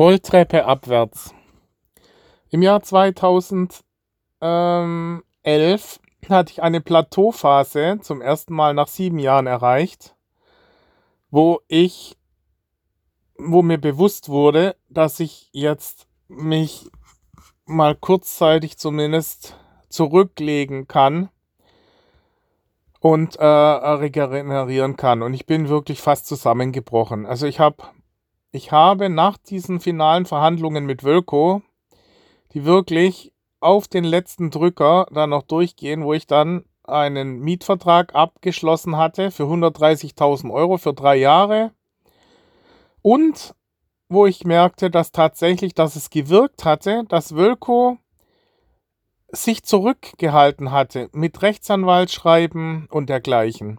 Rolltreppe abwärts. Im Jahr 2011 hatte ich eine Plateauphase zum ersten Mal nach sieben Jahren erreicht, wo ich, wo mir bewusst wurde, dass ich jetzt mich mal kurzzeitig zumindest zurücklegen kann und äh, regenerieren kann. Und ich bin wirklich fast zusammengebrochen. Also ich habe ich habe nach diesen finalen Verhandlungen mit Wölko, die wirklich auf den letzten Drücker dann noch durchgehen, wo ich dann einen Mietvertrag abgeschlossen hatte für 130.000 Euro für drei Jahre und wo ich merkte, dass tatsächlich, dass es gewirkt hatte, dass Wölko sich zurückgehalten hatte mit Rechtsanwaltsschreiben und dergleichen.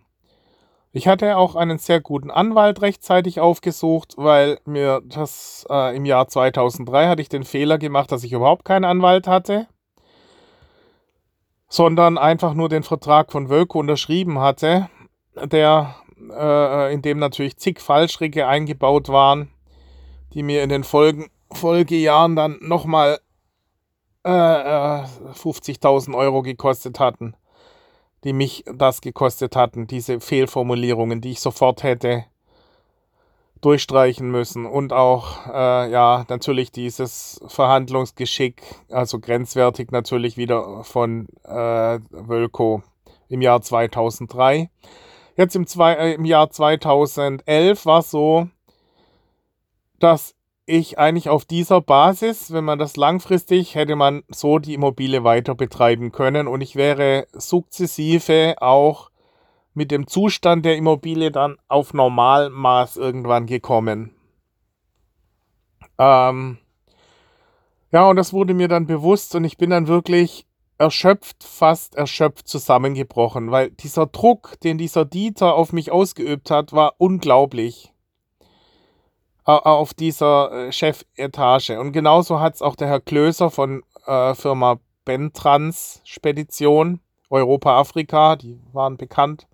Ich hatte auch einen sehr guten Anwalt rechtzeitig aufgesucht, weil mir das äh, im Jahr 2003 hatte ich den Fehler gemacht, dass ich überhaupt keinen Anwalt hatte, sondern einfach nur den Vertrag von Wölko unterschrieben hatte, der äh, in dem natürlich zig Fallstricke eingebaut waren, die mir in den Folgen, Folgejahren dann nochmal äh, 50.000 äh, Euro gekostet hatten die mich das gekostet hatten, diese Fehlformulierungen, die ich sofort hätte durchstreichen müssen und auch äh, ja natürlich dieses Verhandlungsgeschick, also grenzwertig natürlich wieder von äh, Wölko im Jahr 2003. Jetzt im, zwei, äh, im Jahr 2011 war es so, dass ich eigentlich auf dieser Basis, wenn man das langfristig, hätte man so die Immobilie weiter betreiben können und ich wäre sukzessive auch mit dem Zustand der Immobilie dann auf Normalmaß irgendwann gekommen. Ähm ja, und das wurde mir dann bewusst und ich bin dann wirklich erschöpft, fast erschöpft zusammengebrochen, weil dieser Druck, den dieser Dieter auf mich ausgeübt hat, war unglaublich auf dieser äh, Chefetage. Und genauso hat es auch der Herr Klöser von äh, Firma Bentrans Spedition Europa-Afrika, die waren bekannt.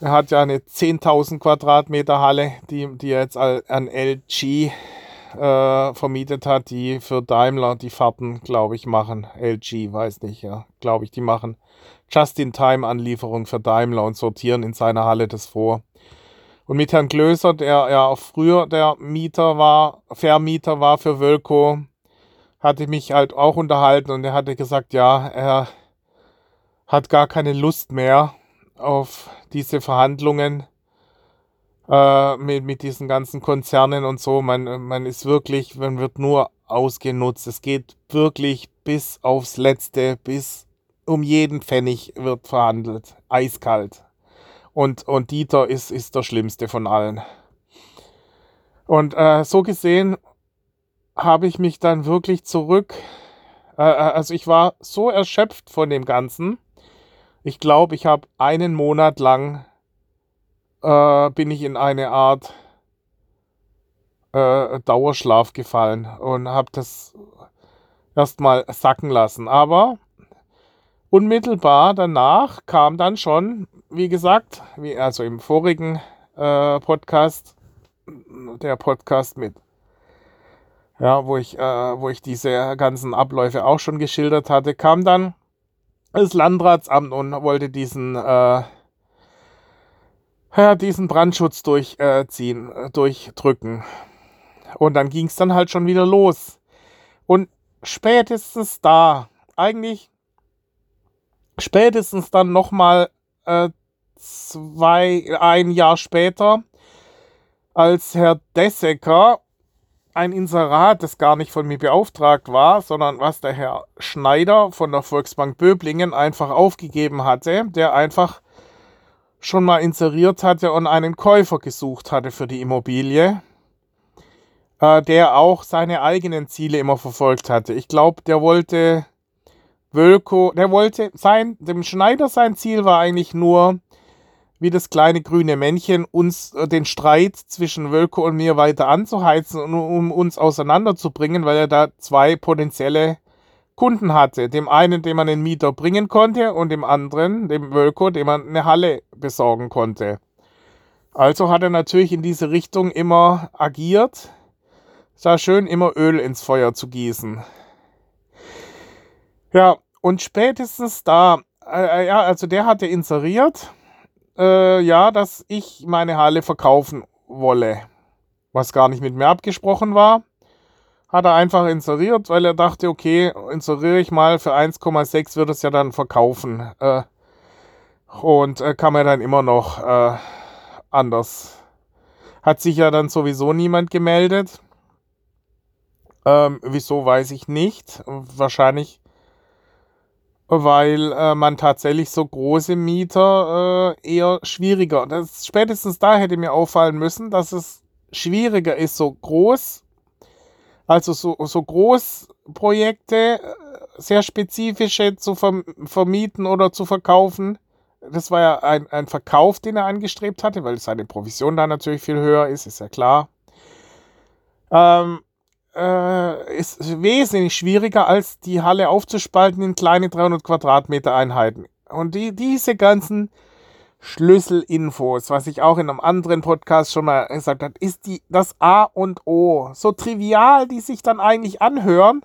Er hat ja eine 10.000 Quadratmeter Halle, die, die er jetzt an LG äh, vermietet hat, die für Daimler die Fahrten, glaube ich, machen. LG, weiß nicht, ja, glaube ich, die machen Just-in-Time-Anlieferung für Daimler und sortieren in seiner Halle das vor. Und mit Herrn Klöser, der ja auch früher der Mieter war, Vermieter war für Wölko, hatte ich mich halt auch unterhalten und er hatte gesagt, ja, er hat gar keine Lust mehr auf diese Verhandlungen äh, mit, mit diesen ganzen Konzernen und so. Man, man ist wirklich, man wird nur ausgenutzt. Es geht wirklich bis aufs Letzte, bis um jeden Pfennig wird verhandelt. Eiskalt. Und, und Dieter ist, ist der schlimmste von allen. Und äh, so gesehen habe ich mich dann wirklich zurück. Äh, äh, also ich war so erschöpft von dem Ganzen. Ich glaube, ich habe einen Monat lang äh, bin ich in eine Art äh, Dauerschlaf gefallen und habe das erstmal sacken lassen. Aber unmittelbar danach kam dann schon wie gesagt, wie also im vorigen äh, Podcast, der Podcast mit, ja, wo ich, äh, wo ich diese ganzen Abläufe auch schon geschildert hatte, kam dann das Landratsamt und wollte diesen, äh, ja, diesen Brandschutz durchziehen, äh, durchdrücken. Und dann ging es dann halt schon wieder los. Und spätestens da, eigentlich spätestens dann nochmal äh, zwei, ein Jahr später, als Herr Dessecker ein Inserat, das gar nicht von mir beauftragt war, sondern was der Herr Schneider von der Volksbank Böblingen einfach aufgegeben hatte, der einfach schon mal inseriert hatte und einen Käufer gesucht hatte für die Immobilie, äh, der auch seine eigenen Ziele immer verfolgt hatte. Ich glaube, der wollte Wölko, der wollte sein, dem Schneider sein Ziel war eigentlich nur, wie das kleine grüne Männchen, uns äh, den Streit zwischen Wölko und mir weiter anzuheizen und um uns auseinanderzubringen, weil er da zwei potenzielle Kunden hatte. Dem einen, dem man den Mieter bringen konnte und dem anderen, dem Wölko, dem man eine Halle besorgen konnte. Also hat er natürlich in diese Richtung immer agiert, da schön immer Öl ins Feuer zu gießen. Ja, und spätestens da, äh, äh, ja, also der hatte inseriert, äh, ja, dass ich meine Halle verkaufen wolle. Was gar nicht mit mir abgesprochen war. Hat er einfach inseriert, weil er dachte, okay, inseriere ich mal für 1,6 wird es ja dann verkaufen. Äh, und äh, kann man dann immer noch äh, anders. Hat sich ja dann sowieso niemand gemeldet. Ähm, wieso weiß ich nicht. Wahrscheinlich, weil äh, man tatsächlich so große Mieter äh, eher schwieriger. Das, spätestens da hätte mir auffallen müssen, dass es schwieriger ist, so groß, also so, so Großprojekte, äh, sehr spezifische zu vermieten oder zu verkaufen. Das war ja ein, ein Verkauf, den er angestrebt hatte, weil seine Provision da natürlich viel höher ist, ist ja klar. Ähm, äh, ist wesentlich schwieriger, als die Halle aufzuspalten in kleine 300 Quadratmeter Einheiten. Und die, diese ganzen Schlüsselinfos, was ich auch in einem anderen Podcast schon mal gesagt habe, ist die, das A und O. So trivial, die sich dann eigentlich anhören,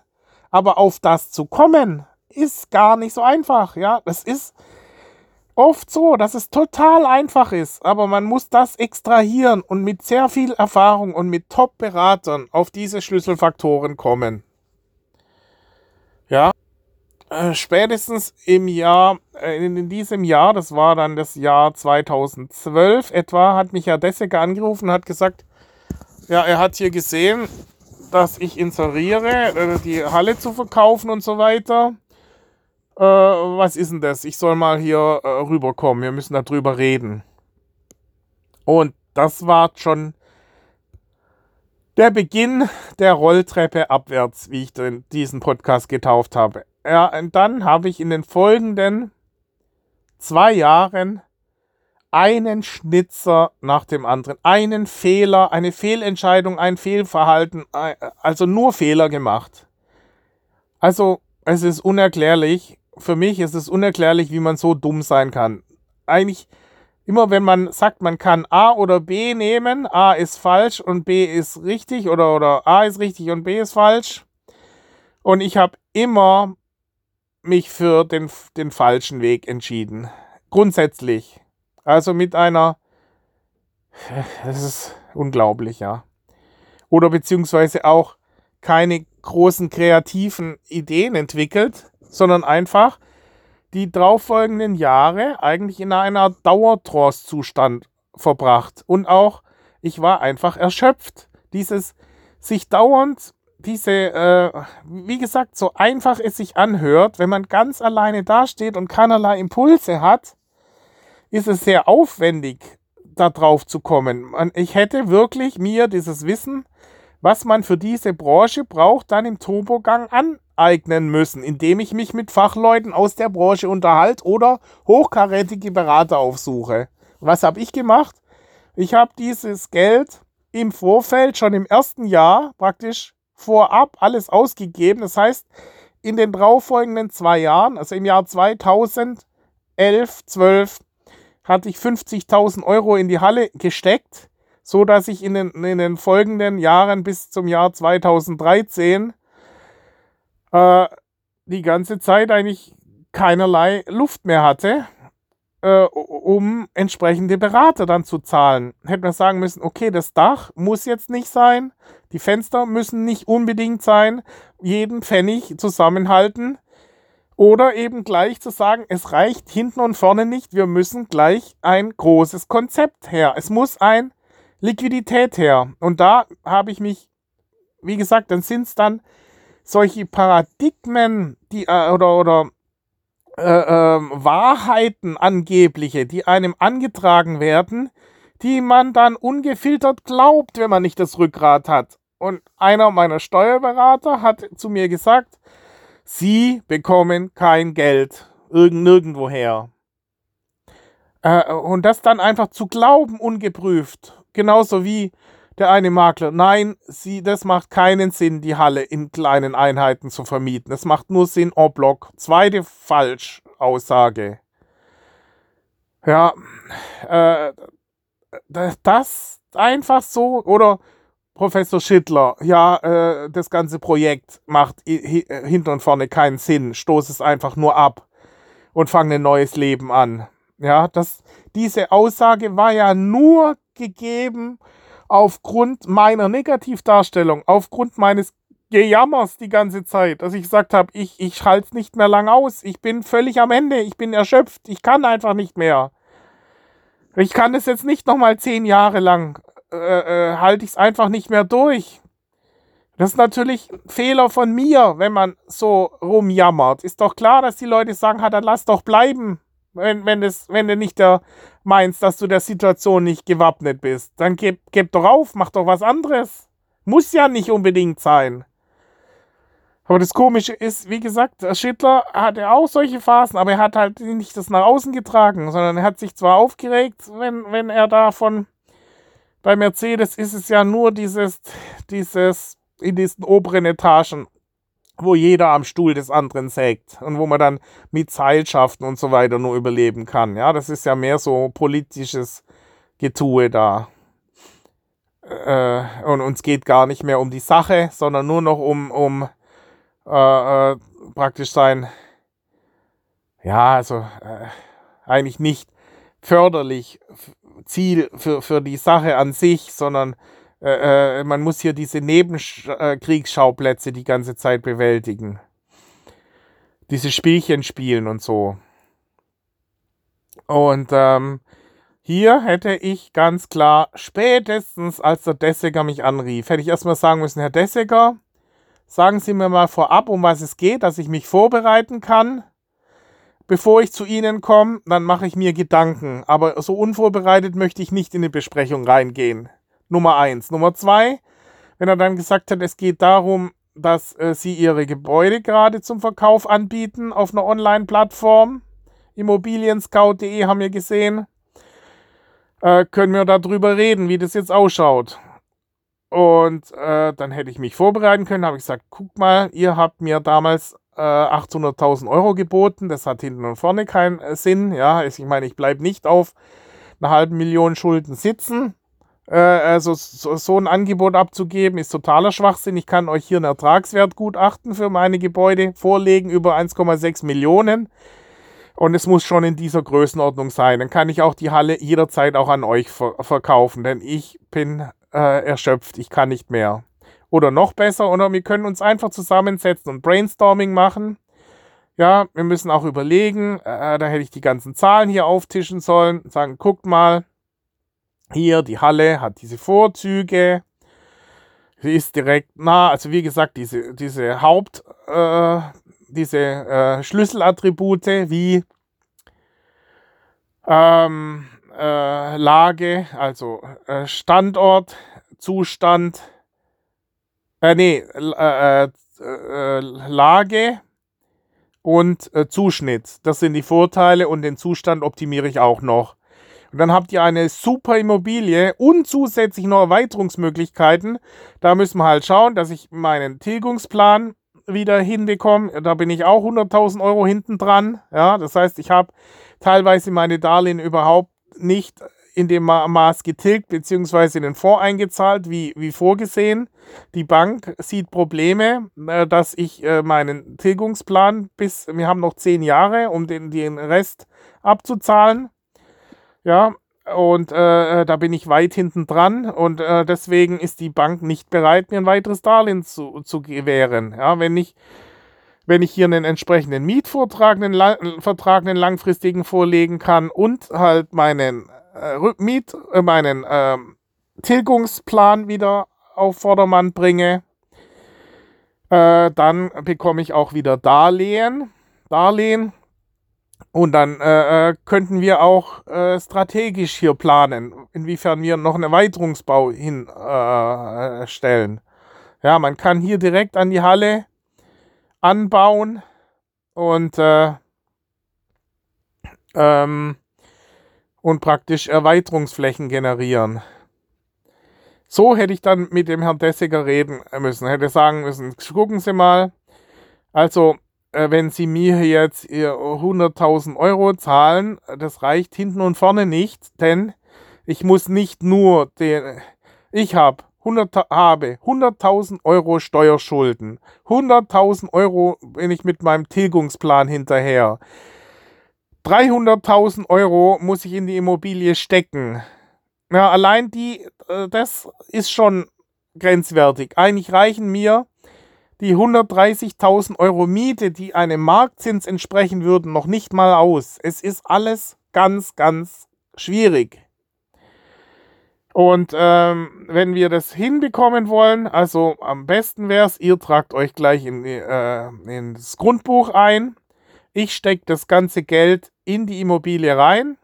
aber auf das zu kommen, ist gar nicht so einfach. Ja, das ist oft so, dass es total einfach ist, aber man muss das extrahieren und mit sehr viel Erfahrung und mit Top-Beratern auf diese Schlüsselfaktoren kommen. Ja, äh, spätestens im Jahr, äh, in, diesem Jahr, das war dann das Jahr 2012 etwa, hat mich Herr Dessecke angerufen und hat gesagt, ja, er hat hier gesehen, dass ich inseriere, äh, die Halle zu verkaufen und so weiter äh, was ist denn das? Ich soll mal hier äh, rüberkommen, wir müssen darüber reden. Und das war schon der Beginn der Rolltreppe abwärts, wie ich den, diesen Podcast getauft habe. Ja, und dann habe ich in den folgenden zwei Jahren einen Schnitzer nach dem anderen, einen Fehler, eine Fehlentscheidung, ein Fehlverhalten, äh, also nur Fehler gemacht. Also es ist unerklärlich, für mich ist es unerklärlich, wie man so dumm sein kann. Eigentlich immer, wenn man sagt, man kann A oder B nehmen, A ist falsch und B ist richtig oder, oder A ist richtig und B ist falsch. Und ich habe immer mich für den, den falschen Weg entschieden. Grundsätzlich. Also mit einer, das ist unglaublich, ja. Oder beziehungsweise auch keine großen kreativen Ideen entwickelt, sondern einfach die darauffolgenden Jahre eigentlich in einer Dauertrance-Zustand verbracht. Und auch, ich war einfach erschöpft. Dieses sich dauernd, diese, äh, wie gesagt, so einfach es sich anhört, wenn man ganz alleine dasteht und keinerlei Impulse hat, ist es sehr aufwendig, da drauf zu kommen. Ich hätte wirklich mir dieses Wissen, was man für diese Branche braucht, dann im Turbogang an, aneignen müssen, indem ich mich mit Fachleuten aus der Branche unterhalte oder hochkarätige Berater aufsuche. Was habe ich gemacht? Ich habe dieses Geld im Vorfeld schon im ersten Jahr praktisch vorab alles ausgegeben. Das heißt, in den darauffolgenden zwei Jahren, also im Jahr 2011, 12, hatte ich 50.000 Euro in die Halle gesteckt, so dass ich in den, in den folgenden Jahren bis zum Jahr 2013 äh, die ganze Zeit eigentlich keinerlei Luft mehr hatte, äh, um entsprechende Berater dann zu zahlen. Hätte man sagen müssen, okay, das Dach muss jetzt nicht sein, die Fenster müssen nicht unbedingt sein, jeden Pfennig zusammenhalten. Oder eben gleich zu sagen, es reicht hinten und vorne nicht, wir müssen gleich ein großes Konzept her. Es muss ein Liquidität her. Und da habe ich mich, wie gesagt, dann sind es dann solche Paradigmen, die äh, oder, oder äh, äh, Wahrheiten angebliche, die einem angetragen werden, die man dann ungefiltert glaubt, wenn man nicht das Rückgrat hat. Und einer meiner Steuerberater hat zu mir gesagt, Sie bekommen kein Geld nirgendwoher. Äh, und das dann einfach zu glauben, ungeprüft. Genauso wie der eine Makler, nein, sie, das macht keinen Sinn, die Halle in kleinen Einheiten zu vermieten. Es macht nur Sinn en bloc. Zweite Falschaussage. Ja, äh, das einfach so, oder Professor Schittler, ja, äh, das ganze Projekt macht hinten und vorne keinen Sinn, stoß es einfach nur ab und fange ein neues Leben an. Ja, das, diese Aussage war ja nur gegeben aufgrund meiner Negativdarstellung, aufgrund meines Gejammers die ganze Zeit, dass ich gesagt habe, ich, ich halte es nicht mehr lang aus, ich bin völlig am Ende, ich bin erschöpft, ich kann einfach nicht mehr. Ich kann es jetzt nicht nochmal zehn Jahre lang äh, äh, halte ich es einfach nicht mehr durch. Das ist natürlich ein Fehler von mir, wenn man so rumjammert. Ist doch klar, dass die Leute sagen, ha, dann lass doch bleiben. Wenn, wenn, das, wenn du nicht der meinst, dass du der Situation nicht gewappnet bist, dann gib, gib doch auf, mach doch was anderes. Muss ja nicht unbedingt sein. Aber das Komische ist, wie gesagt, Schindler hatte auch solche Phasen, aber er hat halt nicht das nach außen getragen, sondern er hat sich zwar aufgeregt, wenn, wenn er da von bei Mercedes ist es ja nur dieses, dieses in diesen oberen Etagen, wo jeder am Stuhl des anderen sägt und wo man dann mit Seilschaften und so weiter nur überleben kann. Ja, das ist ja mehr so politisches Getue da. Äh, und uns geht gar nicht mehr um die Sache, sondern nur noch um, um äh, äh, praktisch sein, ja, also äh, eigentlich nicht förderlich Ziel für, für die Sache an sich, sondern äh, äh man muss hier diese Nebenkriegsschauplätze die ganze Zeit bewältigen. Diese Spielchen spielen und so. Und ähm, hier hätte ich ganz klar, spätestens als der Dessiger mich anrief, hätte ich erstmal sagen müssen, Herr Dessiger, sagen Sie mir mal vorab, um was es geht, dass ich mich vorbereiten kann bevor ich zu Ihnen komme, dann mache ich mir Gedanken. Aber so unvorbereitet möchte ich nicht in die Besprechung reingehen. Nummer eins. Nummer zwei, wenn er dann gesagt hat, es geht darum, dass äh, Sie Ihre Gebäude gerade zum Verkauf anbieten auf einer Online-Plattform. Immobilienscout.de haben wir gesehen. Äh, können wir darüber reden, wie das jetzt ausschaut. Und äh, dann hätte ich mich vorbereiten können, habe ich gesagt, guck mal, ihr habt mir damals äh, 800.000 Euro geboten. Das hat hinten und vorne keinen äh, Sinn. Ja, ich meine, ich bleibe nicht auf einer halben Million Schulden sitzen. Äh, also so, ein Angebot abzugeben ist totaler Schwachsinn. Ich kann euch hier ein Ertragswertgutachten für meine Gebäude vorlegen über 1,6 Millionen. Und es muss schon in dieser Größenordnung sein. Dann kann ich auch die Halle jederzeit auch an euch ver verkaufen, denn ich bin äh, erschöpft. Ich kann nicht mehr. Oder noch besser, oder wir können uns einfach zusammensetzen und Brainstorming machen. Ja, wir müssen auch überlegen, äh, da hätte ich die ganzen Zahlen hier auftischen sollen, sagen, guckt mal, hier die Halle hat diese Vorzüge, sie ist direkt nah, also wie gesagt, diese, diese Haupt, äh, diese äh, Schlüsselattribute wie ähm, äh, Lage, also äh, Standort, Zustand, äh, nee, äh, äh, Lage und Zuschnitt. Das sind die Vorteile und den Zustand optimiere ich auch noch. Und dann habt ihr eine super Immobilie und zusätzlich noch Erweiterungsmöglichkeiten. Da müssen wir halt schauen, dass ich meinen Tilgungsplan wieder hinbekomme. Da bin ich auch 100.000 Euro hinten dran. Ja, das heißt, ich habe teilweise meine Darlehen überhaupt nicht in dem Maß getilgt bzw. in den Fonds eingezahlt, wie, wie vorgesehen. Die Bank sieht Probleme, äh, dass ich äh, meinen Tilgungsplan bis, wir haben noch zehn Jahre, um den, den Rest abzuzahlen. Ja, und äh, da bin ich weit hinten dran und äh, deswegen ist die Bank nicht bereit, mir ein weiteres Darlehen zu, zu gewähren. Ja, wenn ich wenn ich hier einen entsprechenden Mietvertrag, einen, Vertrag, einen langfristigen vorlegen kann und halt meinen äh, Miet, äh, meinen äh, Tilgungsplan wieder auf Vordermann bringe, äh, dann bekomme ich auch wieder Darlehen. Darlehen. Und dann äh, äh könnten wir auch äh, strategisch hier planen, inwiefern wir noch einen Erweiterungsbau hinstellen. Äh, ja, man kann hier direkt an die Halle anbauen und äh, ähm, und praktisch Erweiterungsflächen generieren. So hätte ich dann mit dem Herrn Dessiger reden müssen. Hätte sagen müssen, gucken Sie mal, also wenn Sie mir jetzt 100.000 Euro zahlen, das reicht hinten und vorne nicht, denn ich muss nicht nur den, ich habe 100, habe 100.000 Euro Steuerschulden, 100.000 Euro bin ich mit meinem Tilgungsplan hinterher, 300.000 Euro muss ich in die Immobilie stecken. Ja, allein die, äh, das ist schon grenzwertig. Eigentlich reichen mir die 130.000 Euro Miete, die einem Marktzins entsprechen würden, noch nicht mal aus. Es ist alles ganz, ganz schwierig. Und ähm, wenn wir das hinbekommen wollen, also am besten wäre es, ihr tragt euch gleich in, äh, in das Grundbuch ein. Ich stecke das ganze Geld in die Immobilie rein.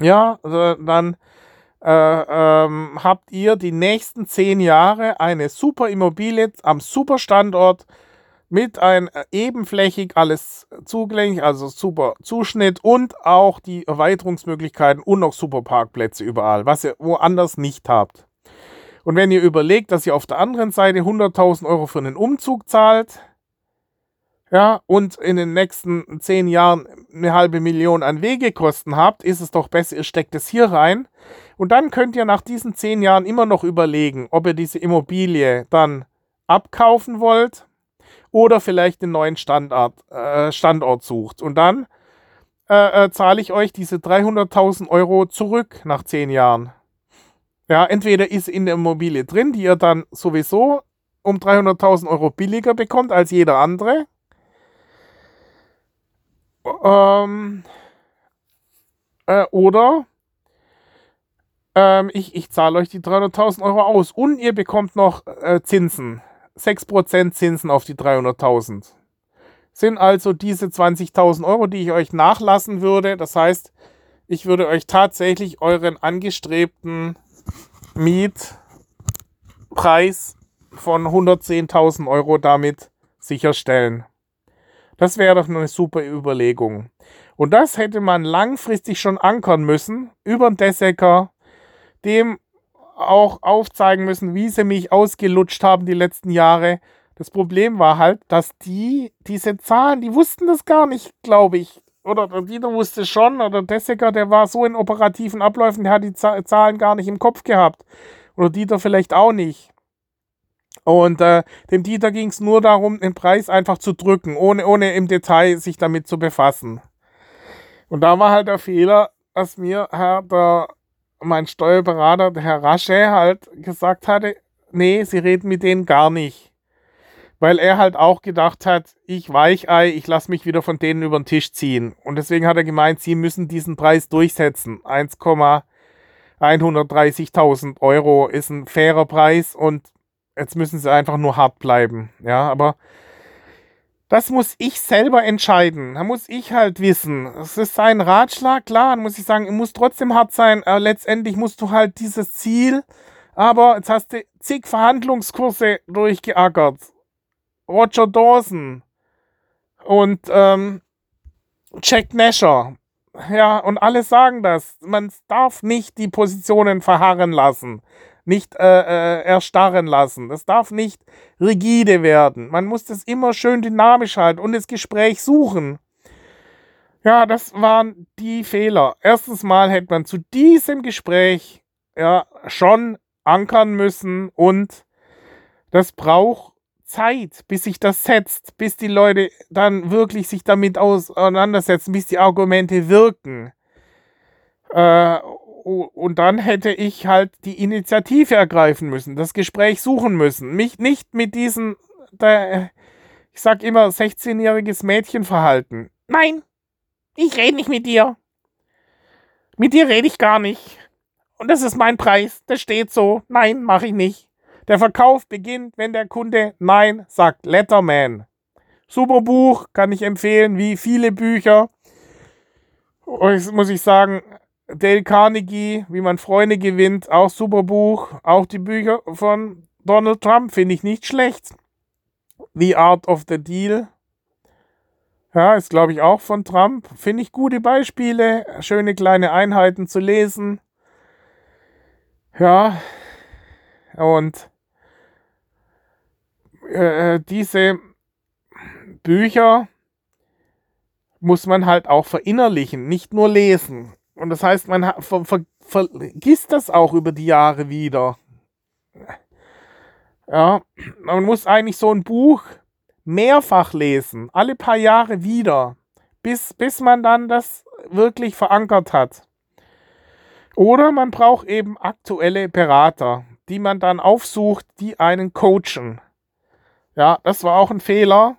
Ja, also dann äh, ähm, habt ihr die nächsten zehn Jahre eine super Immobilie am super Standort mit ein äh, ebenflächig alles zugänglich, also super Zuschnitt und auch die Erweiterungsmöglichkeiten und noch super Parkplätze überall, was ihr woanders nicht habt. Und wenn ihr überlegt, dass ihr auf der anderen Seite 100.000 Euro für einen Umzug zahlt, ja, und in den nächsten zehn Jahren eine halbe Million an Wegekosten habt, ist es doch besser, ihr steckt es hier rein. Und dann könnt ihr nach diesen zehn Jahren immer noch überlegen, ob ihr diese Immobilie dann abkaufen wollt oder vielleicht einen neuen Standort, äh, Standort sucht. Und dann äh, äh, zahle ich euch diese 300.000 Euro zurück nach zehn Jahren. Ja, entweder ist in der Immobilie drin, die ihr dann sowieso um 300.000 Euro billiger bekommt als jeder andere. Ähm, äh, oder ähm, ich, ich zahle euch die 300.000 Euro aus und ihr bekommt noch äh, Zinsen. 6% Zinsen auf die 300.000. Sind also diese 20.000 Euro, die ich euch nachlassen würde. Das heißt, ich würde euch tatsächlich euren angestrebten Mietpreis von 110.000 Euro damit sicherstellen. Das wäre doch eine super Überlegung. Und das hätte man langfristig schon ankern müssen über den Desecker, dem auch aufzeigen müssen, wie sie mich ausgelutscht haben die letzten Jahre. Das Problem war halt, dass die, diese Zahlen, die wussten das gar nicht, glaube ich. Oder der Dieter wusste schon, oder Dessecker, der war so in operativen Abläufen, der hat die Zahlen gar nicht im Kopf gehabt. Oder Dieter vielleicht auch nicht. Und äh, dem Dieter ging es nur darum, den Preis einfach zu drücken, ohne, ohne im Detail sich damit zu befassen. Und da war halt der Fehler, dass mir Herr der mein Steuerberater, der Herr Rasche, halt gesagt hatte, nee, sie reden mit denen gar nicht. Weil er halt auch gedacht hat, ich Weichei, ich lasse mich wieder von denen über den Tisch ziehen. Und deswegen hat er gemeint, sie müssen diesen Preis durchsetzen. 1,130.000 Euro ist ein fairer Preis und jetzt müssen sie einfach nur hart bleiben. Ja, aber das muss ich selber entscheiden. Da muss ich halt wissen. Es ist sein Ratschlag, klar, dann muss ich sagen, muss trotzdem hart sein. Aber letztendlich musst du halt dieses Ziel. Aber jetzt hast du zig Verhandlungskurse durchgeackert. Roger Dawson und ähm, Jack Nasher. Ja, und alle sagen das. Man darf nicht die Positionen verharren lassen nicht äh, äh, erstarren lassen. Das darf nicht rigide werden. Man muss das immer schön dynamisch halten und das Gespräch suchen. Ja, das waren die Fehler. Erstens mal hätte man zu diesem Gespräch ja schon ankern müssen und das braucht Zeit, bis sich das setzt, bis die Leute dann wirklich sich damit auseinandersetzen, bis die Argumente wirken. Äh, und dann hätte ich halt die Initiative ergreifen müssen, das Gespräch suchen müssen. Mich nicht mit diesem, ich sag immer, 16-jähriges Mädchenverhalten. Nein, ich rede nicht mit dir. Mit dir rede ich gar nicht. Und das ist mein Preis. Das steht so. Nein, mache ich nicht. Der Verkauf beginnt, wenn der Kunde Nein sagt. Letterman. Super Buch, kann ich empfehlen, wie viele Bücher. Und muss ich sagen, Dale Carnegie, wie man Freunde gewinnt, auch super Buch. Auch die Bücher von Donald Trump finde ich nicht schlecht. The Art of the Deal. Ja, ist glaube ich auch von Trump. Finde ich gute Beispiele, schöne kleine Einheiten zu lesen. Ja, und äh, äh diese Bücher muss man halt auch verinnerlichen, nicht nur lesen. Und das heißt, man ver ver vergisst das auch über die Jahre wieder. Ja, man muss eigentlich so ein Buch mehrfach lesen, alle paar Jahre wieder, bis, bis man dann das wirklich verankert hat. Oder man braucht eben aktuelle Berater, die man dann aufsucht, die einen coachen. Ja, das war auch ein Fehler,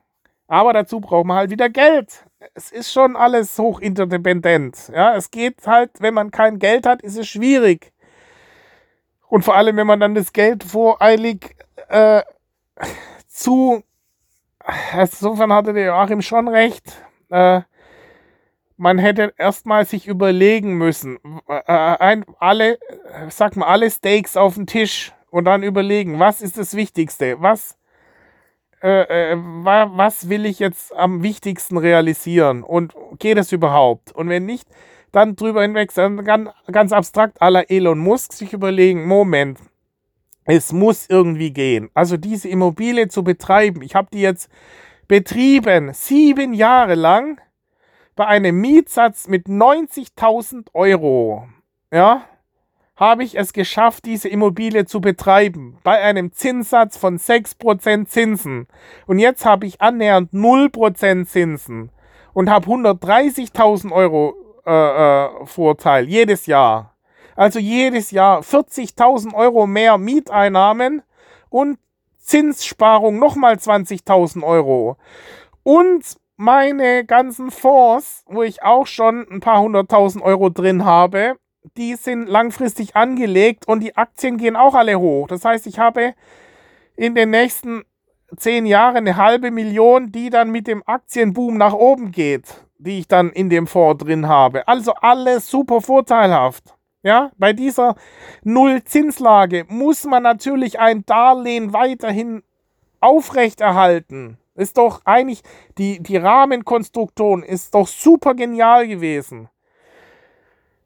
aber dazu braucht man halt wieder Geld. Es ist schon alles hoch interdependent. Ja, es geht halt, wenn man kein Geld hat, ist es schwierig. Und vor allem, wenn man dann das Geld voreilig äh, zu. Insofern hatte der Joachim schon recht. Äh, man hätte erstmal sich überlegen müssen, äh, ein, alle, sag mal, alle Steaks auf den Tisch und dann überlegen, was ist das Wichtigste? Was, äh, äh, was will ich jetzt am wichtigsten realisieren? Und geht es überhaupt? Und wenn nicht, dann drüber hinweg, dann ganz, ganz abstrakt aller Elon Musk sich überlegen, Moment, es muss irgendwie gehen. Also diese Immobilie zu betreiben. Ich habe die jetzt betrieben, sieben Jahre lang bei einem Mietsatz mit 90.000 Euro, ja, habe ich es geschafft, diese Immobilie zu betreiben. Bei einem Zinssatz von 6% Zinsen. Und jetzt habe ich annähernd 0% Zinsen und habe 130.000 Euro äh, äh, Vorteil jedes Jahr. Also jedes Jahr 40.000 Euro mehr Mieteinnahmen und Zinssparung nochmal 20.000 Euro. Und meine ganzen Fonds, wo ich auch schon ein paar hunderttausend Euro drin habe, die sind langfristig angelegt und die Aktien gehen auch alle hoch. Das heißt, ich habe in den nächsten zehn Jahren eine halbe Million, die dann mit dem Aktienboom nach oben geht, die ich dann in dem Fonds drin habe. Also alles super vorteilhaft. Ja, bei dieser Nullzinslage muss man natürlich ein Darlehen weiterhin aufrechterhalten. Ist doch eigentlich, die, die Rahmenkonstruktion ist doch super genial gewesen.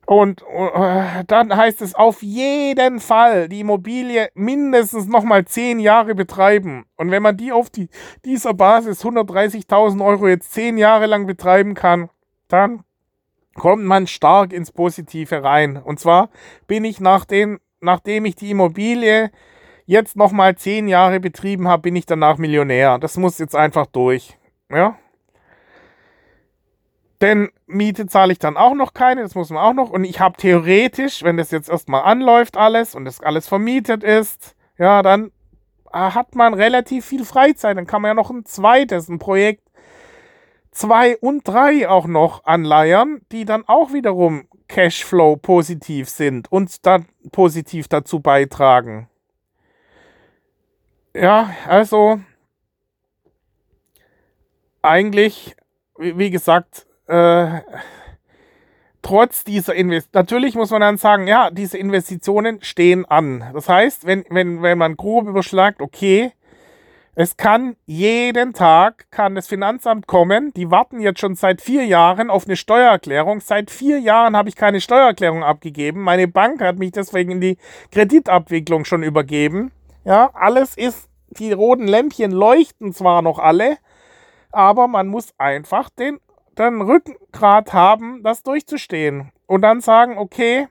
Und äh, dann heißt es auf jeden Fall die Immobilie mindestens nochmal 10 Jahre betreiben. Und wenn man die auf die, dieser Basis 130.000 Euro jetzt 10 Jahre lang betreiben kann, dann kommt man stark ins Positive rein. Und zwar bin ich nach den, nachdem ich die Immobilie jetzt nochmal zehn Jahre betrieben habe, bin ich danach Millionär. Das muss jetzt einfach durch. Ja. Denn Miete zahle ich dann auch noch keine, das muss man auch noch. Und ich habe theoretisch, wenn das jetzt erstmal anläuft alles und das alles vermietet ist, ja, dann hat man relativ viel Freizeit. Dann kann man ja noch ein zweites, ein Projekt zwei und drei auch noch anleiern, die dann auch wiederum Cashflow positiv sind und dann positiv dazu beitragen. Ja, also eigentlich, wie gesagt, äh, trotz dieser Investitionen, natürlich muss man dann sagen, ja, diese Investitionen stehen an. Das heißt, wenn, wenn, wenn man grob überschlagt, okay, es kann jeden Tag, kann das Finanzamt kommen, die warten jetzt schon seit vier Jahren auf eine Steuererklärung. Seit vier Jahren habe ich keine Steuererklärung abgegeben. Meine Bank hat mich deswegen in die Kreditabwicklung schon übergeben. Ja, alles ist, die roten Lämpchen leuchten zwar noch alle, aber man muss einfach den, den Rückgrat haben, das durchzustehen. Und dann sagen, okay,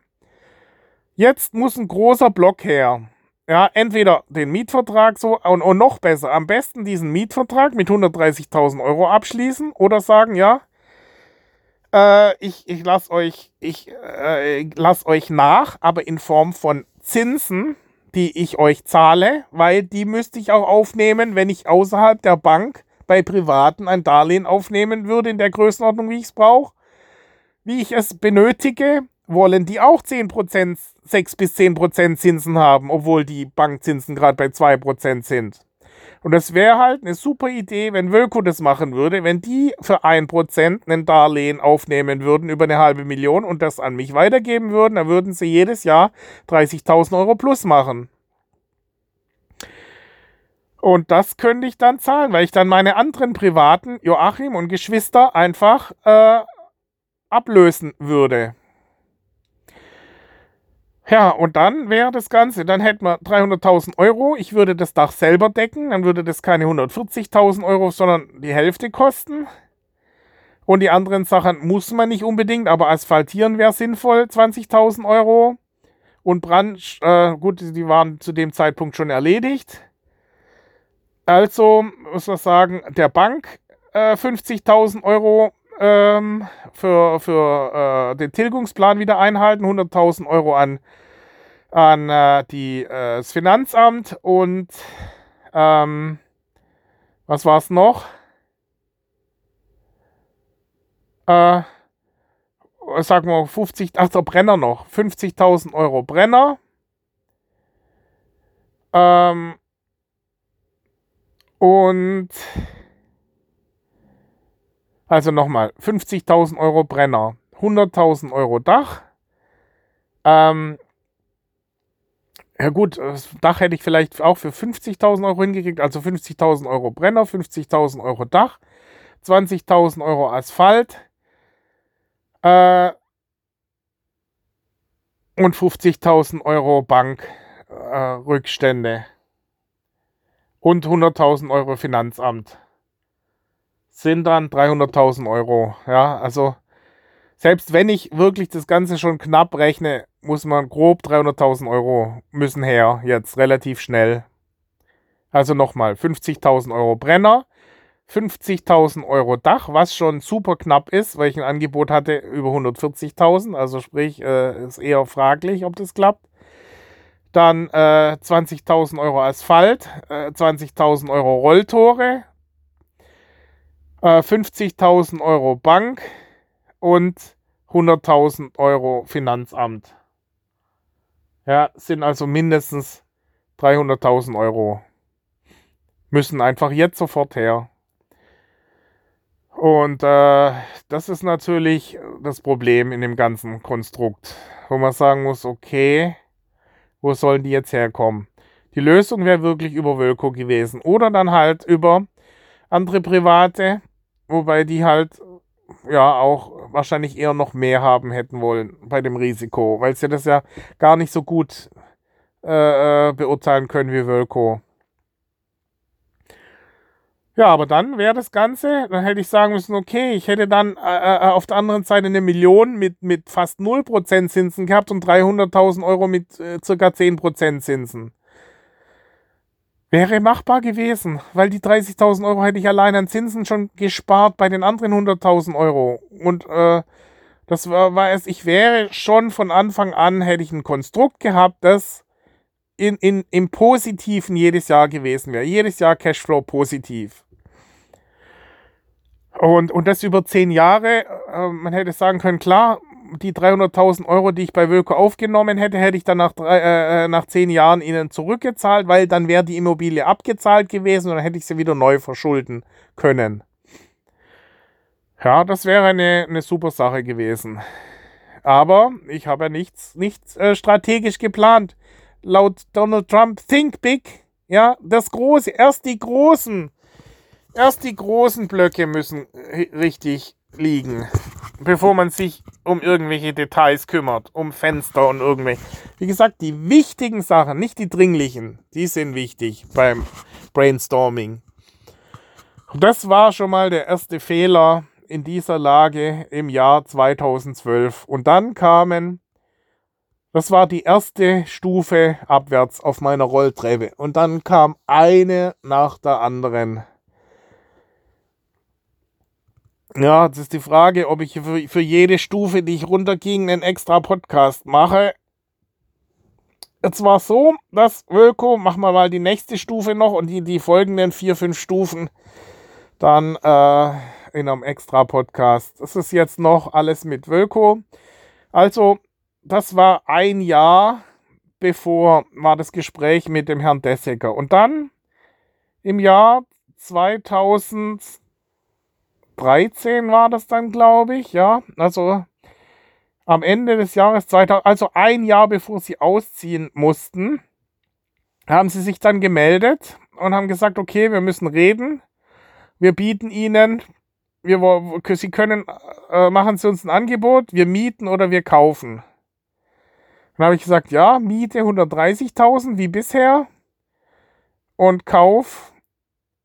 jetzt muss ein großer Block her. Ja, entweder den Mietvertrag so und, und noch besser, am besten diesen Mietvertrag mit 130.000 Euro abschließen oder sagen, ja, äh, ich, ich lasse euch, ich, äh, lass euch nach, aber in Form von Zinsen die ich euch zahle, weil die müsste ich auch aufnehmen, wenn ich außerhalb der Bank bei Privaten ein Darlehen aufnehmen würde in der Größenordnung, wie ich es brauche, wie ich es benötige, wollen die auch 10%, 6 bis 10% Zinsen haben, obwohl die Bankzinsen gerade bei 2% sind. Und das wäre halt eine super Idee, wenn Wölko das machen würde, wenn die für 1% ein Darlehen aufnehmen würden über eine halbe Million und das an mich weitergeben würden, dann würden sie jedes Jahr 30.000 Euro plus machen. Und das könnte ich dann zahlen, weil ich dann meine anderen privaten Joachim und Geschwister einfach äh, ablösen würde. Ja, und dann wäre das Ganze, dann hätten wir 300.000 Euro. Ich würde das Dach selber decken, dann würde das keine 140.000 Euro, sondern die Hälfte kosten. Und die anderen Sachen muss man nicht unbedingt, aber asphaltieren wäre sinnvoll, 20.000 Euro. und Brand, äh, gut, die waren zu dem Zeitpunkt schon erledigt. Also muss man sagen, der Bank äh, 50.000 Euro ähm, für, für äh, den Tilgungsplan wieder einhalten, 100.000 Euro an, an äh, die, äh, das Finanzamt und ähm, was war es noch? Äh, sagen wir 50, ach Brenner noch, 50.000 Euro Brenner. Ähm, und also nochmal, 50.000 Euro Brenner, 100.000 Euro Dach. Ähm, ja gut, das Dach hätte ich vielleicht auch für 50.000 Euro hingekriegt, also 50.000 Euro Brenner, 50.000 Euro Dach, 20.000 Euro Asphalt äh, und 50.000 Euro Bankrückstände äh, und 100.000 Euro Finanzamt sind dann 300.000 Euro. Ja, also selbst wenn ich wirklich das Ganze schon knapp rechne, muss man grob 300.000 Euro müssen her, jetzt relativ schnell. Also nochmal, 50.000 Euro Brenner, 50.000 Euro Dach, was schon super knapp ist, weil ich ein Angebot hatte über 140.000, also sprich, äh, ist eher fraglich, ob das klappt. Dann äh, 20.000 Euro Asphalt, äh, 20.000 Euro Rolltore, 50.000 äh, Euro Bank und 100.000 Euro Finanzamt. Ja, sind also mindestens 300.000 Euro. Müssen einfach jetzt sofort her. Und äh, das ist natürlich das Problem in dem ganzen Konstrukt, wo man sagen muss, okay, wo sollen die jetzt herkommen? Die Lösung wäre wirklich über Wölko gewesen oder dann halt über andere Private, wobei die halt ja auch wahrscheinlich eher noch mehr haben hätten wollen bei dem Risiko, weil sie das ja gar nicht so gut äh, äh, beurteilen können wie Wölko. Ja, aber dann wäre das Ganze, dann hätte ich sagen müssen, okay, ich hätte dann äh, äh auf der anderen Seite eine Million mit, mit fast 0% Zinsen gehabt und 300.000 Euro mit äh, circa 10% Zinsen. Wäre machbar gewesen, weil die 30.000 Euro hätte ich allein an Zinsen schon gespart bei den anderen 100.000 Euro. Und äh, das war, war es, ich wäre schon von Anfang an, hätte ich ein Konstrukt gehabt, das in, in, im Positiven jedes Jahr gewesen wäre. Jedes Jahr Cashflow positiv. Und, und das über zehn Jahre. Äh, man hätte sagen können, klar, die 300.000 Euro, die ich bei Wölko aufgenommen hätte, hätte ich dann nach, drei, äh, äh, nach zehn Jahren ihnen zurückgezahlt, weil dann wäre die Immobilie abgezahlt gewesen und dann hätte ich sie wieder neu verschulden können. Ja, das wäre eine, eine super Sache gewesen. Aber ich habe ja nichts, nichts äh, strategisch geplant. Laut Donald Trump, think big. Ja, das Große, erst die Großen, erst die großen Blöcke müssen richtig liegen bevor man sich um irgendwelche Details kümmert, um Fenster und irgendwelche. Wie gesagt, die wichtigen Sachen, nicht die dringlichen, die sind wichtig beim Brainstorming. das war schon mal der erste Fehler in dieser Lage im Jahr 2012. Und dann kamen, das war die erste Stufe abwärts auf meiner Rolltreppe. Und dann kam eine nach der anderen. Ja, das ist die Frage, ob ich für, jede Stufe, die ich runterging, einen extra Podcast mache. Jetzt war es so, dass Wölko, machen wir mal die nächste Stufe noch und die, die folgenden vier, fünf Stufen dann äh, in einem extra Podcast. Das ist jetzt noch alles mit Wölko. Also, das war ein Jahr bevor war das Gespräch mit dem Herrn Dessecker. Und dann im Jahr 2000 13 war das dann, glaube ich, ja. Also am Ende des Jahres 2000, also ein Jahr bevor sie ausziehen mussten, haben sie sich dann gemeldet und haben gesagt, okay, wir müssen reden. Wir bieten ihnen, wir, sie können, äh, machen sie uns ein Angebot, wir mieten oder wir kaufen. Dann habe ich gesagt, ja, Miete 130.000 wie bisher und Kauf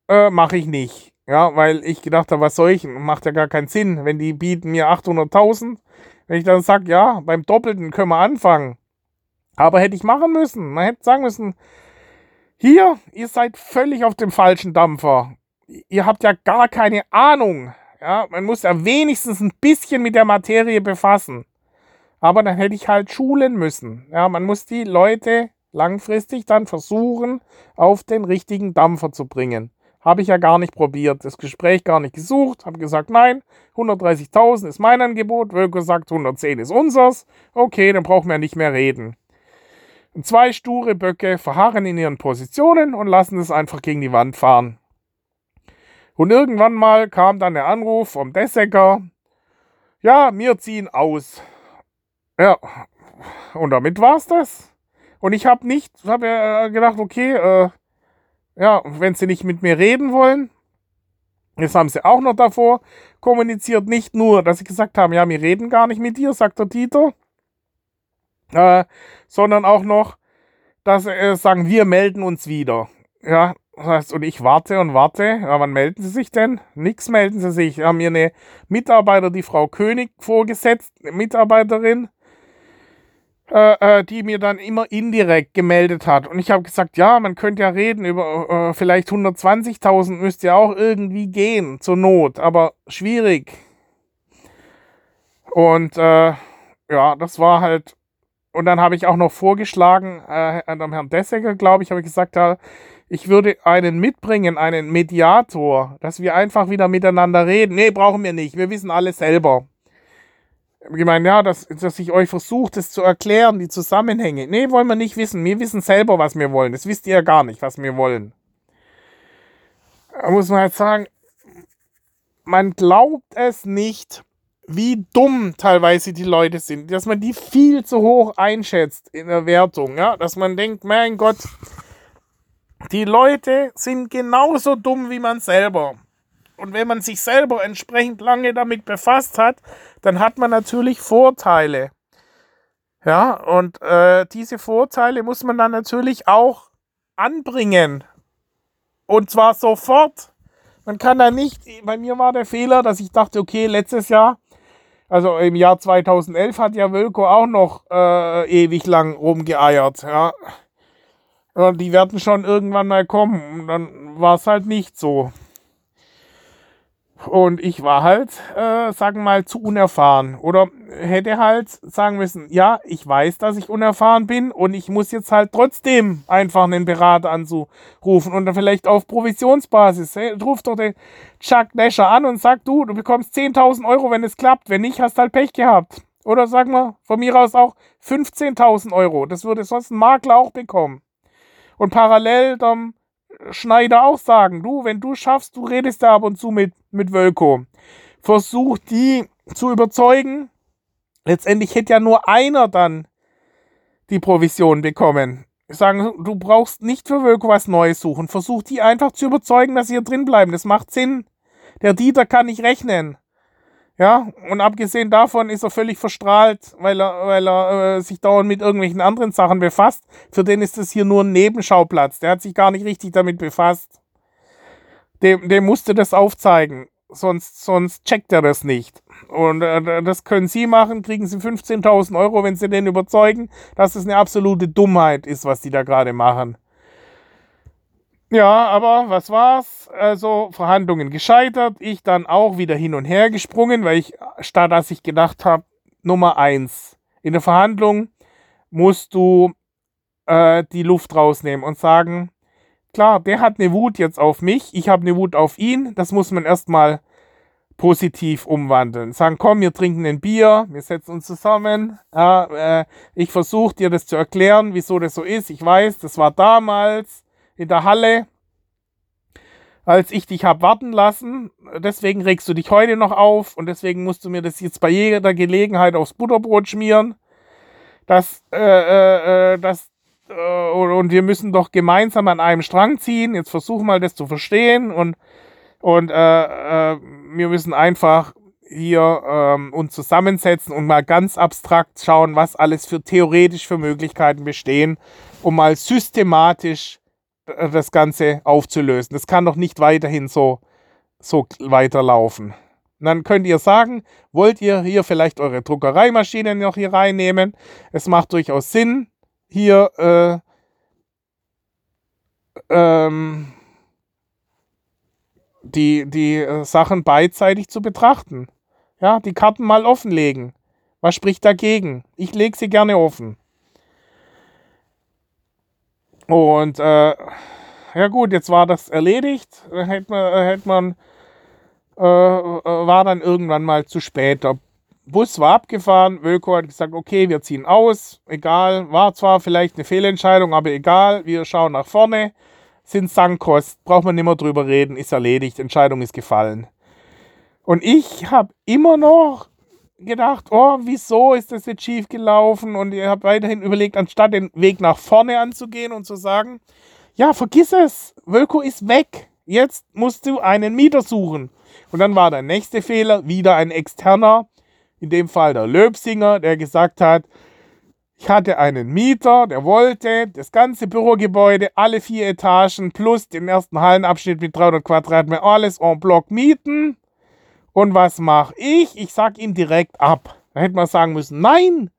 äh, mache ich nicht. Ja, weil ich gedacht habe, was soll ich? Macht ja gar keinen Sinn, wenn die bieten mir 800.000. Wenn ich dann sage, ja, beim Doppelten können wir anfangen. Aber hätte ich machen müssen. Man hätte sagen müssen, hier, ihr seid völlig auf dem falschen Dampfer. Ihr habt ja gar keine Ahnung. Ja, man muss ja wenigstens ein bisschen mit der Materie befassen. Aber dann hätte ich halt schulen müssen. Ja, man muss die Leute langfristig dann versuchen, auf den richtigen Dampfer zu bringen. Habe ich ja gar nicht probiert, das Gespräch gar nicht gesucht, habe gesagt, nein, 130.000 ist mein Angebot, Wölker sagt, 110 ist unseres, okay, dann brauchen wir nicht mehr reden. Und zwei sture Böcke verharren in ihren Positionen und lassen es einfach gegen die Wand fahren. Und irgendwann mal kam dann der Anruf vom Dessecker, ja, wir ziehen aus. Ja, und damit war es das. Und ich habe nicht, habe ja gedacht, okay, äh, ja, wenn sie nicht mit mir reden wollen, das haben sie auch noch davor kommuniziert, nicht nur, dass sie gesagt haben, ja, wir reden gar nicht mit dir, sagt der Dieter, äh, sondern auch noch, dass sie äh, sagen, wir melden uns wieder. Ja, das heißt, und ich warte und warte. Ja, wann melden sie sich denn? Nix melden sie sich. Wir haben hier eine Mitarbeiter, die Frau König vorgesetzt, Mitarbeiterin, äh, äh, die mir dann immer indirekt gemeldet hat. Und ich habe gesagt, ja, man könnte ja reden über äh, vielleicht 120.000 müsste ja auch irgendwie gehen, zur Not, aber schwierig. Und äh, ja, das war halt. Und dann habe ich auch noch vorgeschlagen, äh, an Herrn Dessegger, glaube ich, habe ich gesagt, ja, ich würde einen mitbringen, einen Mediator, dass wir einfach wieder miteinander reden. Nee, brauchen wir nicht. Wir wissen alles selber ich meine, ja, dass, dass ich euch versuche, das zu erklären, die Zusammenhänge. Nee, wollen wir nicht wissen. Wir wissen selber, was wir wollen. Das wisst ihr ja gar nicht, was wir wollen. Da muss man halt sagen, man glaubt es nicht, wie dumm teilweise die Leute sind, dass man die viel zu hoch einschätzt in der Wertung, ja, dass man denkt, mein Gott, die Leute sind genauso dumm wie man selber. Und wenn man sich selber entsprechend lange damit befasst hat, dann hat man natürlich Vorteile. Ja, und äh, diese Vorteile muss man dann natürlich auch anbringen. Und zwar sofort. Man kann da nicht, bei mir war der Fehler, dass ich dachte, okay, letztes Jahr, also im Jahr 2011 hat ja Wölko auch noch äh, ewig lang rumgeeiert. Ja. Die werden schon irgendwann mal kommen. Und dann war es halt nicht so. Und ich war halt, äh, sagen wir mal, zu unerfahren. Oder hätte halt sagen müssen, ja, ich weiß, dass ich unerfahren bin und ich muss jetzt halt trotzdem einfach einen Berater anzurufen und dann vielleicht auf Provisionsbasis. Hey, ruf doch den Chuck Nasher an und sag, du, du bekommst 10.000 Euro, wenn es klappt. Wenn nicht, hast halt Pech gehabt. Oder sagen wir von mir aus auch 15.000 Euro. Das würde sonst ein Makler auch bekommen. Und parallel dann Schneider auch sagen, du, wenn du schaffst, du redest da ab und zu mit, mit Wölko. Versuch die zu überzeugen. Letztendlich hätte ja nur einer dann die Provision bekommen. Sagen, du brauchst nicht für Wölko was Neues suchen. Versuch die einfach zu überzeugen, dass sie hier drin bleiben. Das macht Sinn. Der Dieter kann nicht rechnen. Ja, und abgesehen davon ist er völlig verstrahlt, weil er, weil er äh, sich dauernd mit irgendwelchen anderen Sachen befasst. Für den ist das hier nur ein Nebenschauplatz. Der hat sich gar nicht richtig damit befasst. Dem, dem musste das aufzeigen. Sonst, sonst checkt er das nicht. Und äh, das können Sie machen, kriegen Sie 15.000 Euro, wenn Sie den überzeugen, dass es eine absolute Dummheit ist, was die da gerade machen. Ja, aber was war's? Also Verhandlungen gescheitert. Ich dann auch wieder hin und her gesprungen, weil ich, statt dass ich gedacht habe, Nummer eins, in der Verhandlung musst du äh, die Luft rausnehmen und sagen, klar, der hat eine Wut jetzt auf mich, ich habe eine Wut auf ihn. Das muss man erstmal positiv umwandeln. Sagen, komm, wir trinken ein Bier, wir setzen uns zusammen. Ja, äh, ich versuche dir das zu erklären, wieso das so ist. Ich weiß, das war damals in der Halle, als ich dich habe warten lassen. Deswegen regst du dich heute noch auf und deswegen musst du mir das jetzt bei jeder Gelegenheit aufs Butterbrot schmieren. Das, äh, äh, äh das, äh, und wir müssen doch gemeinsam an einem Strang ziehen. Jetzt versuch mal das zu verstehen und, und äh, äh, wir müssen einfach hier ähm, uns zusammensetzen und mal ganz abstrakt schauen, was alles für theoretisch für Möglichkeiten bestehen, um mal systematisch das Ganze aufzulösen. Das kann doch nicht weiterhin so, so weiterlaufen. Und dann könnt ihr sagen, wollt ihr hier vielleicht eure Druckereimaschine noch hier reinnehmen? Es macht durchaus Sinn. hier äh, ähm, die, die äh, Sachen beidseitig zu betrachten. Ja, die Karten mal offenlegen. Was spricht dagegen? Ich lege sie gerne offen. Und äh, ja gut, jetzt war das erledigt. Hätte man, hätte man äh, war dann irgendwann mal zu spät. Der Bus war abgefahren. Wölko hat gesagt, okay, wir ziehen aus. Egal, war zwar vielleicht eine Fehlentscheidung, aber egal, wir schauen nach vorne. Sind Sankkost, braucht man nicht mehr drüber reden, ist erledigt, Entscheidung ist gefallen. Und ich habe immer noch gedacht, oh, wieso ist das jetzt schief gelaufen? Und ich habe weiterhin überlegt, anstatt den Weg nach vorne anzugehen und zu sagen, ja, vergiss es, Wölko ist weg. Jetzt musst du einen Mieter suchen. Und dann war der nächste Fehler wieder ein externer, in dem Fall der Löbsinger, der gesagt hat, ich hatte einen Mieter, der wollte das ganze Bürogebäude, alle vier Etagen plus den ersten Hallenabschnitt mit 300 Quadratmeter, alles en bloc mieten. Und was mache ich? Ich sage ihm direkt ab. Da hätte man sagen müssen, nein,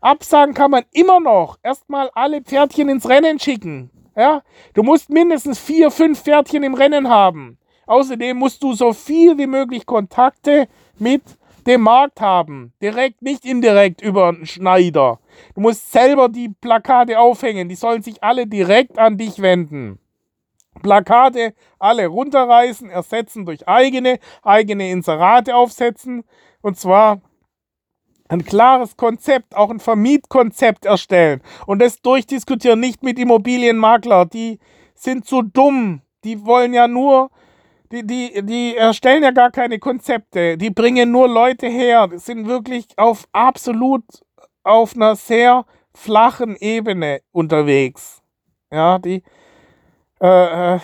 absagen kann man immer noch. Erstmal alle Pferdchen ins Rennen schicken. Ja? Du musst mindestens vier, fünf Pferdchen im Rennen haben. Außerdem musst du so viel wie möglich Kontakte mit dem Markt haben. Direkt, nicht indirekt über einen Schneider. Du musst selber die Plakate aufhängen. Die sollen sich alle direkt an dich wenden. Plakate alle runterreißen, ersetzen durch eigene, eigene Inserate aufsetzen. Und zwar ein klares Konzept, auch ein Vermietkonzept erstellen. Und das durchdiskutieren, nicht mit Immobilienmakler. Die sind zu dumm. Die wollen ja nur, die, die, die erstellen ja gar keine Konzepte. Die bringen nur Leute her. Die sind wirklich auf absolut auf einer sehr flachen Ebene unterwegs. Ja, die, äh, äh,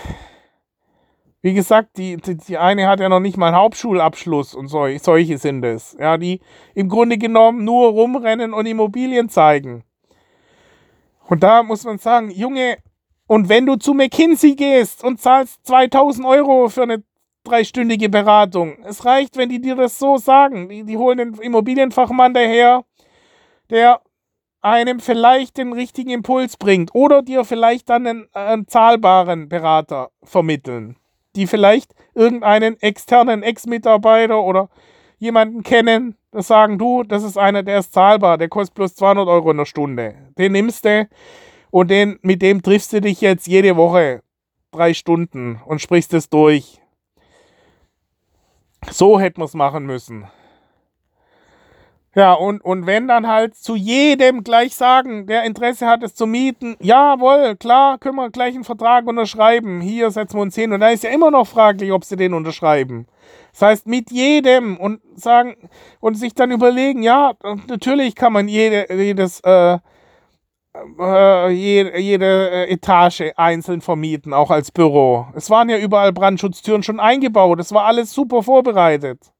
wie gesagt, die, die, die, eine hat ja noch nicht mal einen Hauptschulabschluss und so, solche sind es. Ja, die im Grunde genommen nur rumrennen und Immobilien zeigen. Und da muss man sagen, Junge, und wenn du zu McKinsey gehst und zahlst 2000 Euro für eine dreistündige Beratung, es reicht, wenn die dir das so sagen. Die, die holen den Immobilienfachmann daher, der einem vielleicht den richtigen Impuls bringt oder dir vielleicht dann einen, einen zahlbaren Berater vermitteln, die vielleicht irgendeinen externen Ex-Mitarbeiter oder jemanden kennen, das sagen du, das ist einer, der ist zahlbar, der kostet plus 200 Euro in der Stunde. Den nimmst du und den, mit dem triffst du dich jetzt jede Woche drei Stunden und sprichst es durch. So hätten wir es machen müssen. Ja, und, und wenn dann halt zu jedem gleich sagen, der Interesse hat, es zu mieten, jawohl, klar, können wir gleich einen Vertrag unterschreiben. Hier setzen wir uns hin. Und da ist ja immer noch fraglich, ob sie den unterschreiben. Das heißt, mit jedem und sagen und sich dann überlegen, ja, natürlich kann man jede, jedes, äh, äh, jede, jede äh, Etage einzeln vermieten, auch als Büro. Es waren ja überall Brandschutztüren schon eingebaut. Es war alles super vorbereitet.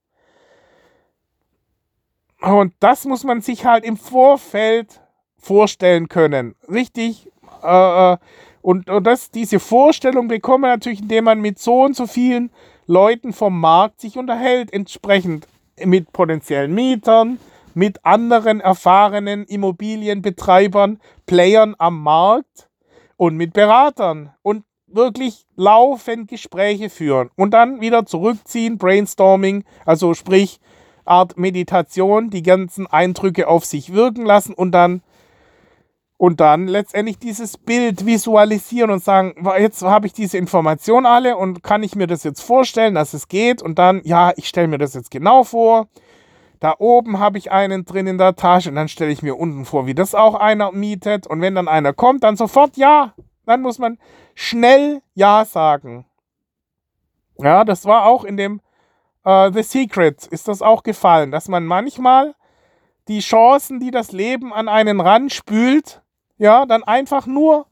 Und das muss man sich halt im Vorfeld vorstellen können. Richtig. Äh, äh, und, und das, diese Vorstellung bekommt man natürlich, indem man mit so und so vielen Leuten vom Markt sich unterhält, entsprechend mit potenziellen Mietern, mit anderen erfahrenen Immobilienbetreibern, Playern am Markt und mit Beratern und wirklich laufend Gespräche führen und dann wieder zurückziehen, Brainstorming, also sprich Art Meditation, die ganzen Eindrücke auf sich wirken lassen und dann und dann letztendlich dieses Bild visualisieren und sagen, jetzt habe ich diese Information alle und kann ich mir das jetzt vorstellen, dass es geht und dann, ja, ich stelle mir das jetzt genau vor. Da oben habe ich einen drin in der Tasche und dann stelle ich mir unten vor, wie das auch einer mietet und wenn dann einer kommt, dann sofort ja. Dann muss man schnell ja sagen. Ja, das war auch in dem uh, The Secret ist das auch gefallen, dass man manchmal die Chancen, die das Leben an einen ranspült, ja, dann einfach nur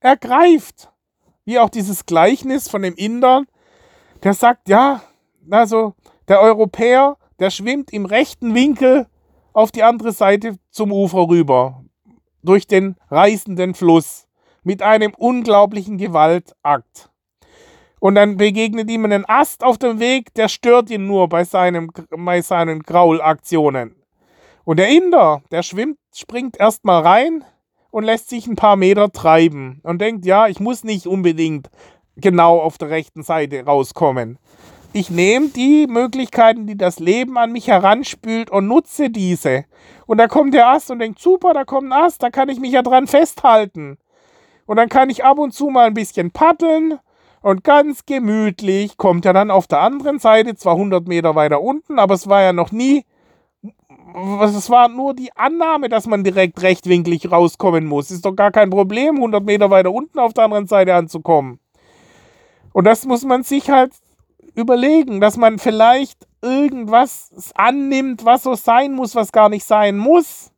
ergreift. Wie auch dieses Gleichnis von dem Inder, der sagt, ja, also der Europäer, der schwimmt im rechten Winkel auf die andere Seite zum Ufer rüber, durch den reißenden Fluss, mit einem unglaublichen Gewaltakt. Und dann begegnet ihm ein Ast auf dem Weg, der stört ihn nur bei, seinem, bei seinen Graulaktionen. Und der Inder, der schwimmt, springt erstmal rein und lässt sich ein paar Meter treiben und denkt, ja, ich muss nicht unbedingt genau auf der rechten Seite rauskommen. Ich nehme die Möglichkeiten, die das Leben an mich heranspült und nutze diese. Und da kommt der Ast und denkt, super, da kommt ein Ast, da kann ich mich ja dran festhalten. Und dann kann ich ab und zu mal ein bisschen paddeln und ganz gemütlich kommt er dann auf der anderen Seite, zwar 100 Meter weiter unten, aber es war ja noch nie, es war nur die Annahme, dass man direkt rechtwinklig rauskommen muss. Ist doch gar kein Problem, 100 Meter weiter unten auf der anderen Seite anzukommen. Und das muss man sich halt überlegen, dass man vielleicht irgendwas annimmt, was so sein muss, was gar nicht sein muss.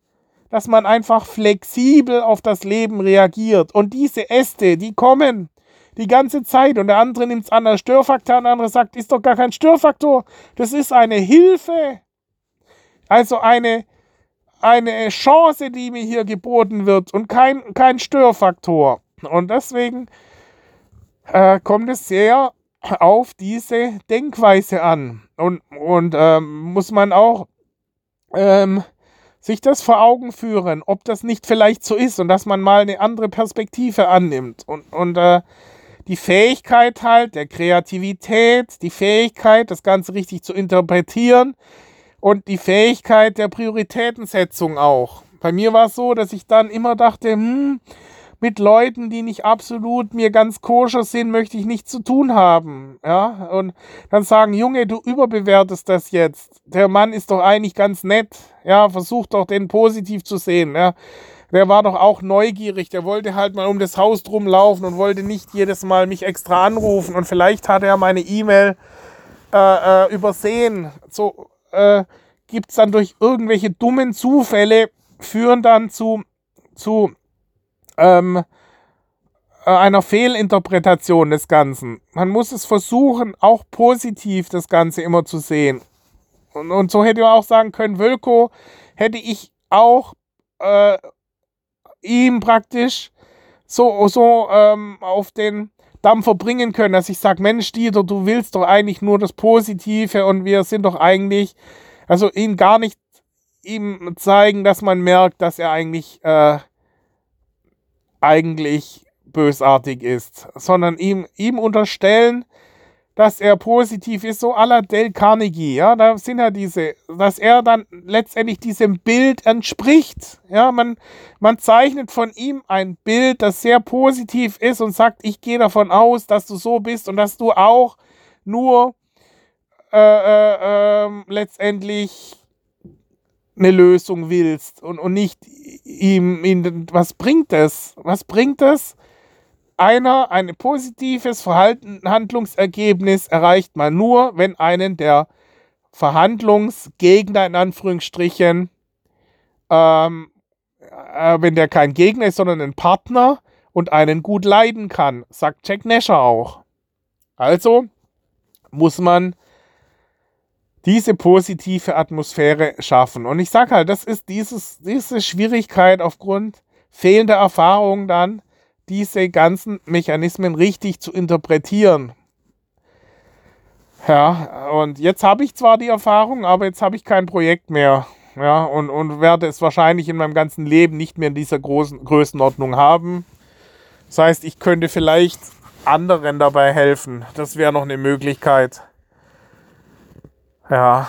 Dass man einfach flexibel auf das Leben reagiert. Und diese Äste, die kommen die ganze Zeit und der andere nimmt es an als Störfaktor und der andere sagt, ist doch gar kein Störfaktor. Das ist eine Hilfe. Also eine, eine Chance, die mir hier geboten wird und kein, kein Störfaktor. Und deswegen äh, kommt es sehr auf diese Denkweise an. Und, und ähm, muss man auch ähm, sich das vor Augen führen, ob das nicht vielleicht so ist und dass man mal eine andere Perspektive annimmt. Und, und äh, die Fähigkeit halt der Kreativität, die Fähigkeit, das Ganze richtig zu interpretieren und die Fähigkeit der Prioritätensetzung auch. Bei mir war es so, dass ich dann immer dachte, hm, mit Leuten, die nicht absolut mir ganz koscher sind, möchte ich nichts zu tun haben. Ja, und dann sagen, Junge, du überbewertest das jetzt. Der Mann ist doch eigentlich ganz nett. Ja, versuch doch den positiv zu sehen. Ja, der war doch auch neugierig. Der wollte halt mal um das Haus drum laufen und wollte nicht jedes Mal mich extra anrufen. Und vielleicht hat er meine E-Mail äh, äh, übersehen. So äh, gibt es dann durch irgendwelche dummen Zufälle, führen dann zu, zu ähm, äh, einer Fehlinterpretation des Ganzen. Man muss es versuchen, auch positiv das Ganze immer zu sehen. Und, und so hätte man auch sagen können, Wölko hätte ich auch äh, ihm praktisch so, so ähm, auf den Dampfer bringen können, dass ich sage, Mensch, Dieter, du willst doch eigentlich nur das Positive und wir sind doch eigentlich, also ihn gar nicht ihm zeigen, dass man merkt, dass er eigentlich äh, eigentlich bösartig ist, sondern ihm, ihm unterstellen, dass er positiv ist, so la Del Carnegie, ja, da sind ja diese, dass er dann letztendlich diesem Bild entspricht, ja, man, man zeichnet von ihm ein Bild, das sehr positiv ist und sagt, ich gehe davon aus, dass du so bist und dass du auch nur äh, äh, äh, letztendlich eine Lösung willst und, und nicht ihm, ihm, was bringt es? Was bringt es? Einer, ein positives Verhalten, Handlungsergebnis erreicht man nur, wenn einen der Verhandlungsgegner in Anführungsstrichen, ähm, äh, wenn der kein Gegner ist, sondern ein Partner und einen gut leiden kann, sagt Jack Nasher auch. Also muss man diese positive Atmosphäre schaffen. Und ich sage halt, das ist dieses, diese Schwierigkeit aufgrund fehlender Erfahrung dann, diese ganzen Mechanismen richtig zu interpretieren. Ja, und jetzt habe ich zwar die Erfahrung, aber jetzt habe ich kein Projekt mehr. Ja, und, und werde es wahrscheinlich in meinem ganzen Leben nicht mehr in dieser großen Größenordnung haben. Das heißt, ich könnte vielleicht anderen dabei helfen. Das wäre noch eine Möglichkeit. Ja.